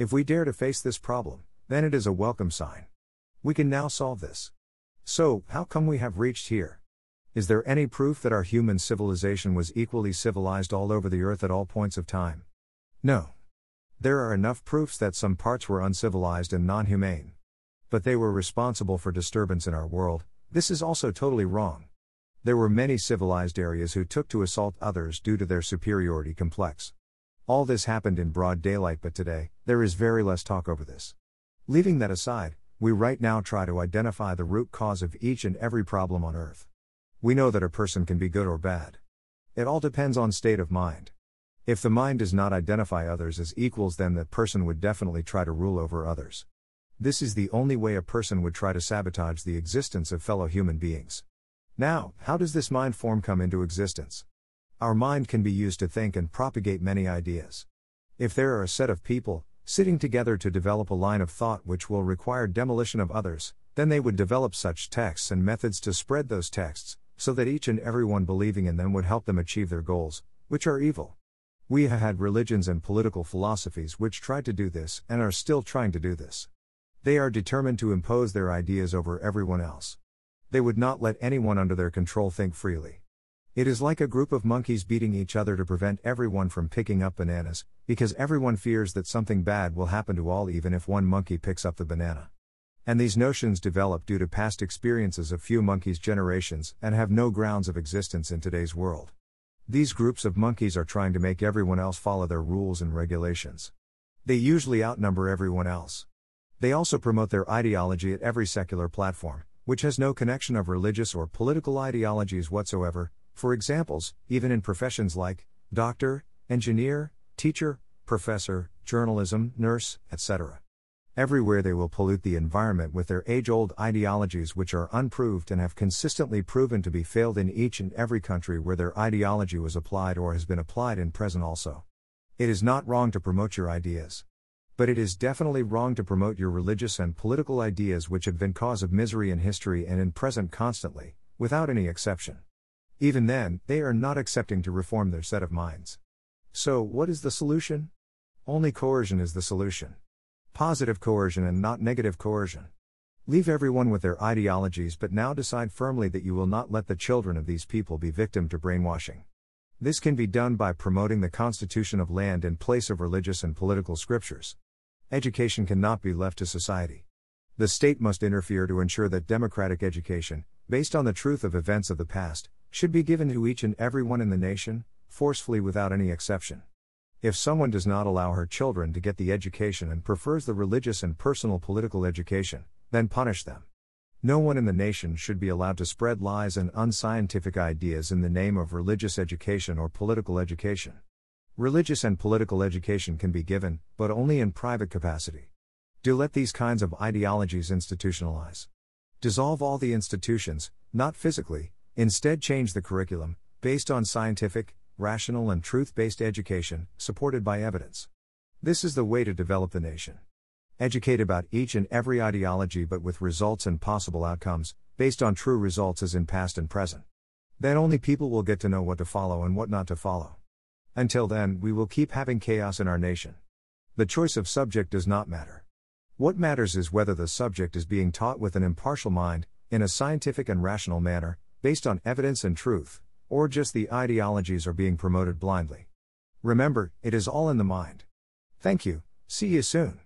If we dare to face this problem, then it is a welcome sign. We can now solve this. So, how come we have reached here? Is there any proof that our human civilization was equally civilized all over the earth at all points of time? No. There are enough proofs that some parts were uncivilized and non humane. But they were responsible for disturbance in our world, this is also totally wrong. There were many civilized areas who took to assault others due to their superiority complex. All this happened in broad daylight, but today, there is very less talk over this. Leaving that aside, we right now try to identify the root cause of each and every problem on earth. We know that a person can be good or bad. It all depends on state of mind. If the mind does not identify others as equals, then that person would definitely try to rule over others. This is the only way a person would try to sabotage the existence of fellow human beings. Now, how does this mind form come into existence? Our mind can be used to think and propagate many ideas. If there are a set of people, sitting together to develop a line of thought which will require demolition of others, then they would develop such texts and methods to spread those texts, so that each and every one believing in them would help them achieve their goals, which are evil. We have had religions and political philosophies which tried to do this and are still trying to do this. They are determined to impose their ideas over everyone else. They would not let anyone under their control think freely. It is like a group of monkeys beating each other to prevent everyone from picking up bananas, because everyone fears that something bad will happen to all even if one monkey picks up the banana. And these notions develop due to past experiences of few monkeys' generations and have no grounds of existence in today's world. These groups of monkeys are trying to make everyone else follow their rules and regulations. They usually outnumber everyone else. They also promote their ideology at every secular platform, which has no connection of religious or political ideologies whatsoever, for examples, even in professions like doctor, engineer, teacher, professor, journalism, nurse, etc. Everywhere they will pollute the environment with their age old ideologies, which are unproved and have consistently proven to be failed in each and every country where their ideology was applied or has been applied in present also. It is not wrong to promote your ideas. But it is definitely wrong to promote your religious and political ideas which have been cause of misery in history and in present constantly, without any exception. Even then, they are not accepting to reform their set of minds. So, what is the solution? Only coercion is the solution. Positive coercion and not negative coercion. Leave everyone with their ideologies, but now decide firmly that you will not let the children of these people be victim to brainwashing. This can be done by promoting the constitution of land in place of religious and political scriptures. Education cannot be left to society. The state must interfere to ensure that democratic education, based on the truth of events of the past, should be given to each and every one in the nation, forcefully without any exception. If someone does not allow her children to get the education and prefers the religious and personal political education, then punish them. No one in the nation should be allowed to spread lies and unscientific ideas in the name of religious education or political education. Religious and political education can be given, but only in private capacity. Do let these kinds of ideologies institutionalize. Dissolve all the institutions, not physically, instead, change the curriculum, based on scientific, rational, and truth based education, supported by evidence. This is the way to develop the nation. Educate about each and every ideology, but with results and possible outcomes, based on true results as in past and present. Then only people will get to know what to follow and what not to follow. Until then, we will keep having chaos in our nation. The choice of subject does not matter. What matters is whether the subject is being taught with an impartial mind, in a scientific and rational manner, based on evidence and truth, or just the ideologies are being promoted blindly. Remember, it is all in the mind. Thank you, see you soon.